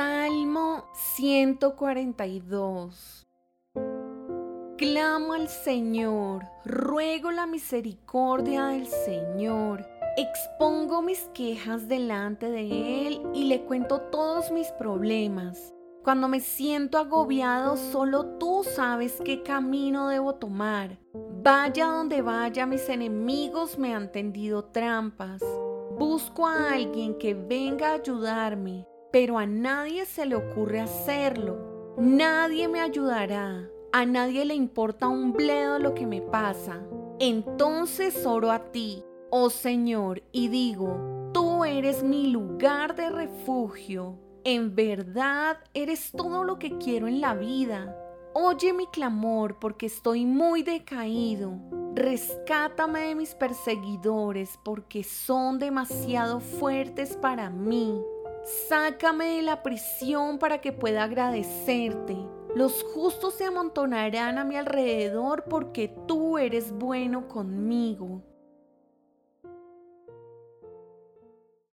Salmo 142 Clamo al Señor, ruego la misericordia del Señor. Expongo mis quejas delante de Él y le cuento todos mis problemas. Cuando me siento agobiado, solo tú sabes qué camino debo tomar. Vaya donde vaya, mis enemigos me han tendido trampas. Busco a alguien que venga a ayudarme pero a nadie se le ocurre hacerlo. Nadie me ayudará. A nadie le importa un bledo lo que me pasa. Entonces oro a ti, oh Señor, y digo, tú eres mi lugar de refugio. En verdad eres todo lo que quiero en la vida. Oye mi clamor porque estoy muy decaído. Rescátame de mis perseguidores porque son demasiado fuertes para mí. Sácame de la prisión para que pueda agradecerte. Los justos se amontonarán a mi alrededor porque tú eres bueno conmigo.